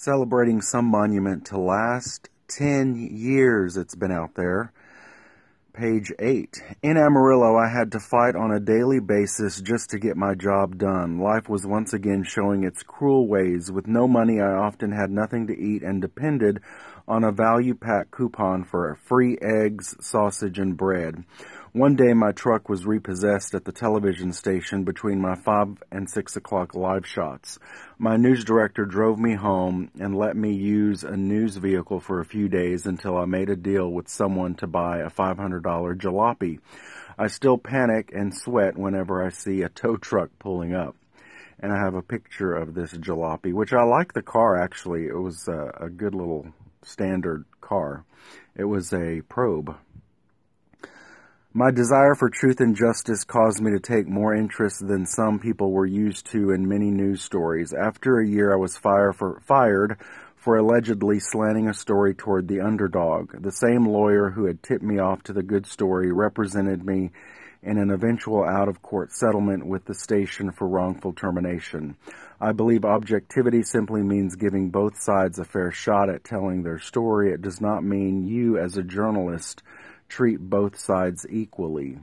celebrating some monument to last 10 years it's been out there. Page 8. In Amarillo, I had to fight on a daily basis just to get my job done. Life was once again showing its cruel ways. With no money, I often had nothing to eat and depended on a value pack coupon for free eggs, sausage, and bread. One day my truck was repossessed at the television station between my 5 and 6 o'clock live shots. My news director drove me home and let me use a news vehicle for a few days until I made a deal with someone to buy a $500 jalopy. I still panic and sweat whenever I see a tow truck pulling up. And I have a picture of this jalopy, which I like the car actually. It was a, a good little standard car. It was a probe. My desire for truth and justice caused me to take more interest than some people were used to in many news stories. After a year, I was fire for, fired for allegedly slanting a story toward the underdog. The same lawyer who had tipped me off to the good story represented me in an eventual out of court settlement with the station for wrongful termination. I believe objectivity simply means giving both sides a fair shot at telling their story. It does not mean you, as a journalist, treat both sides equally.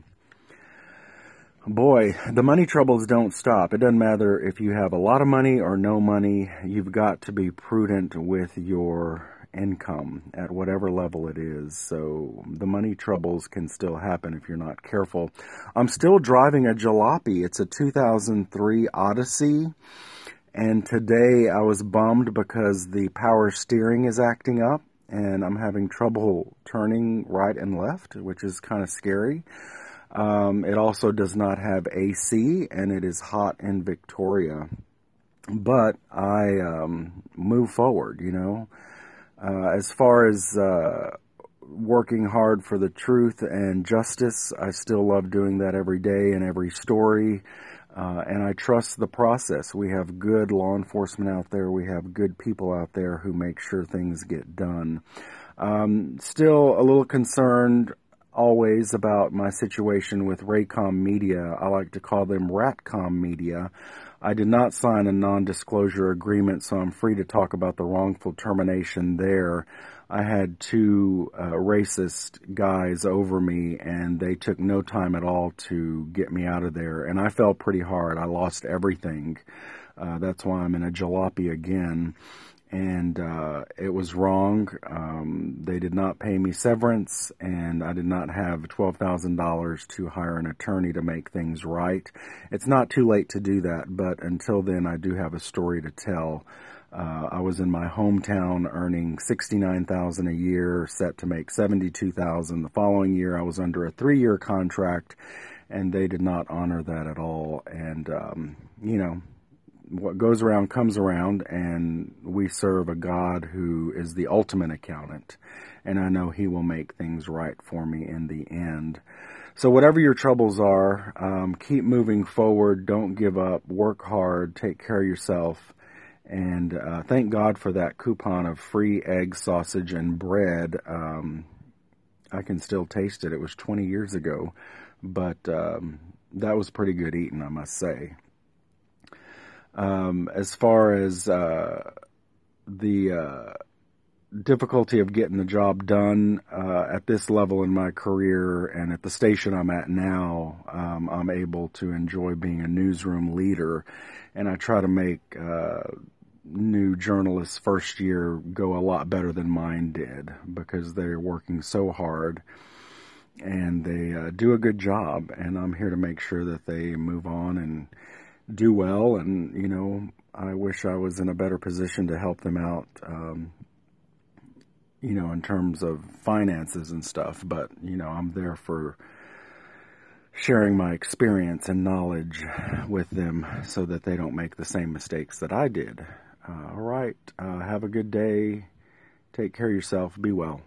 Boy, the money troubles don't stop. It doesn't matter if you have a lot of money or no money, you've got to be prudent with your income at whatever level it is. So the money troubles can still happen if you're not careful. I'm still driving a jalopy. It's a 2003 Odyssey. And today I was bummed because the power steering is acting up and I'm having trouble turning right and left, which is kind of scary. Um, it also does not have AC, and it is hot in Victoria. But I um, move forward, you know. Uh, as far as uh, working hard for the truth and justice, I still love doing that every day and every story. Uh, and I trust the process. We have good law enforcement out there. We have good people out there who make sure things get done. Um, still a little concerned always about my situation with Raycom Media. I like to call them Ratcom Media. I did not sign a non-disclosure agreement, so I'm free to talk about the wrongful termination there. I had two uh, racist guys over me, and they took no time at all to get me out of there. And I fell pretty hard. I lost everything. Uh, that's why I'm in a jalopy again. And uh, it was wrong. Um, they did not pay me severance, and I did not have $12,000 to hire an attorney to make things right. It's not too late to do that, but until then, I do have a story to tell. Uh, I was in my hometown earning 69,000 a year, set to make 72,000 the following year. I was under a 3-year contract and they did not honor that at all and um, you know, what goes around comes around and we serve a God who is the ultimate accountant and I know he will make things right for me in the end. So whatever your troubles are, um, keep moving forward. Don't give up. Work hard. Take care of yourself and uh, thank God for that coupon of free egg, sausage, and bread. Um, I can still taste it. It was 20 years ago, but um, that was pretty good eating, I must say. Um, as far as uh, the uh, difficulty of getting the job done uh, at this level in my career and at the station I'm at now, um, I'm able to enjoy being a newsroom leader, and I try to make uh, new journalists first year go a lot better than mine did because they're working so hard and they uh, do a good job. And I'm here to make sure that they move on and do well and you know I wish I was in a better position to help them out um, you know in terms of finances and stuff but you know I'm there for sharing my experience and knowledge with them so that they don't make the same mistakes that I did uh, all right. Uh, have a good day. Take care of yourself. Be well.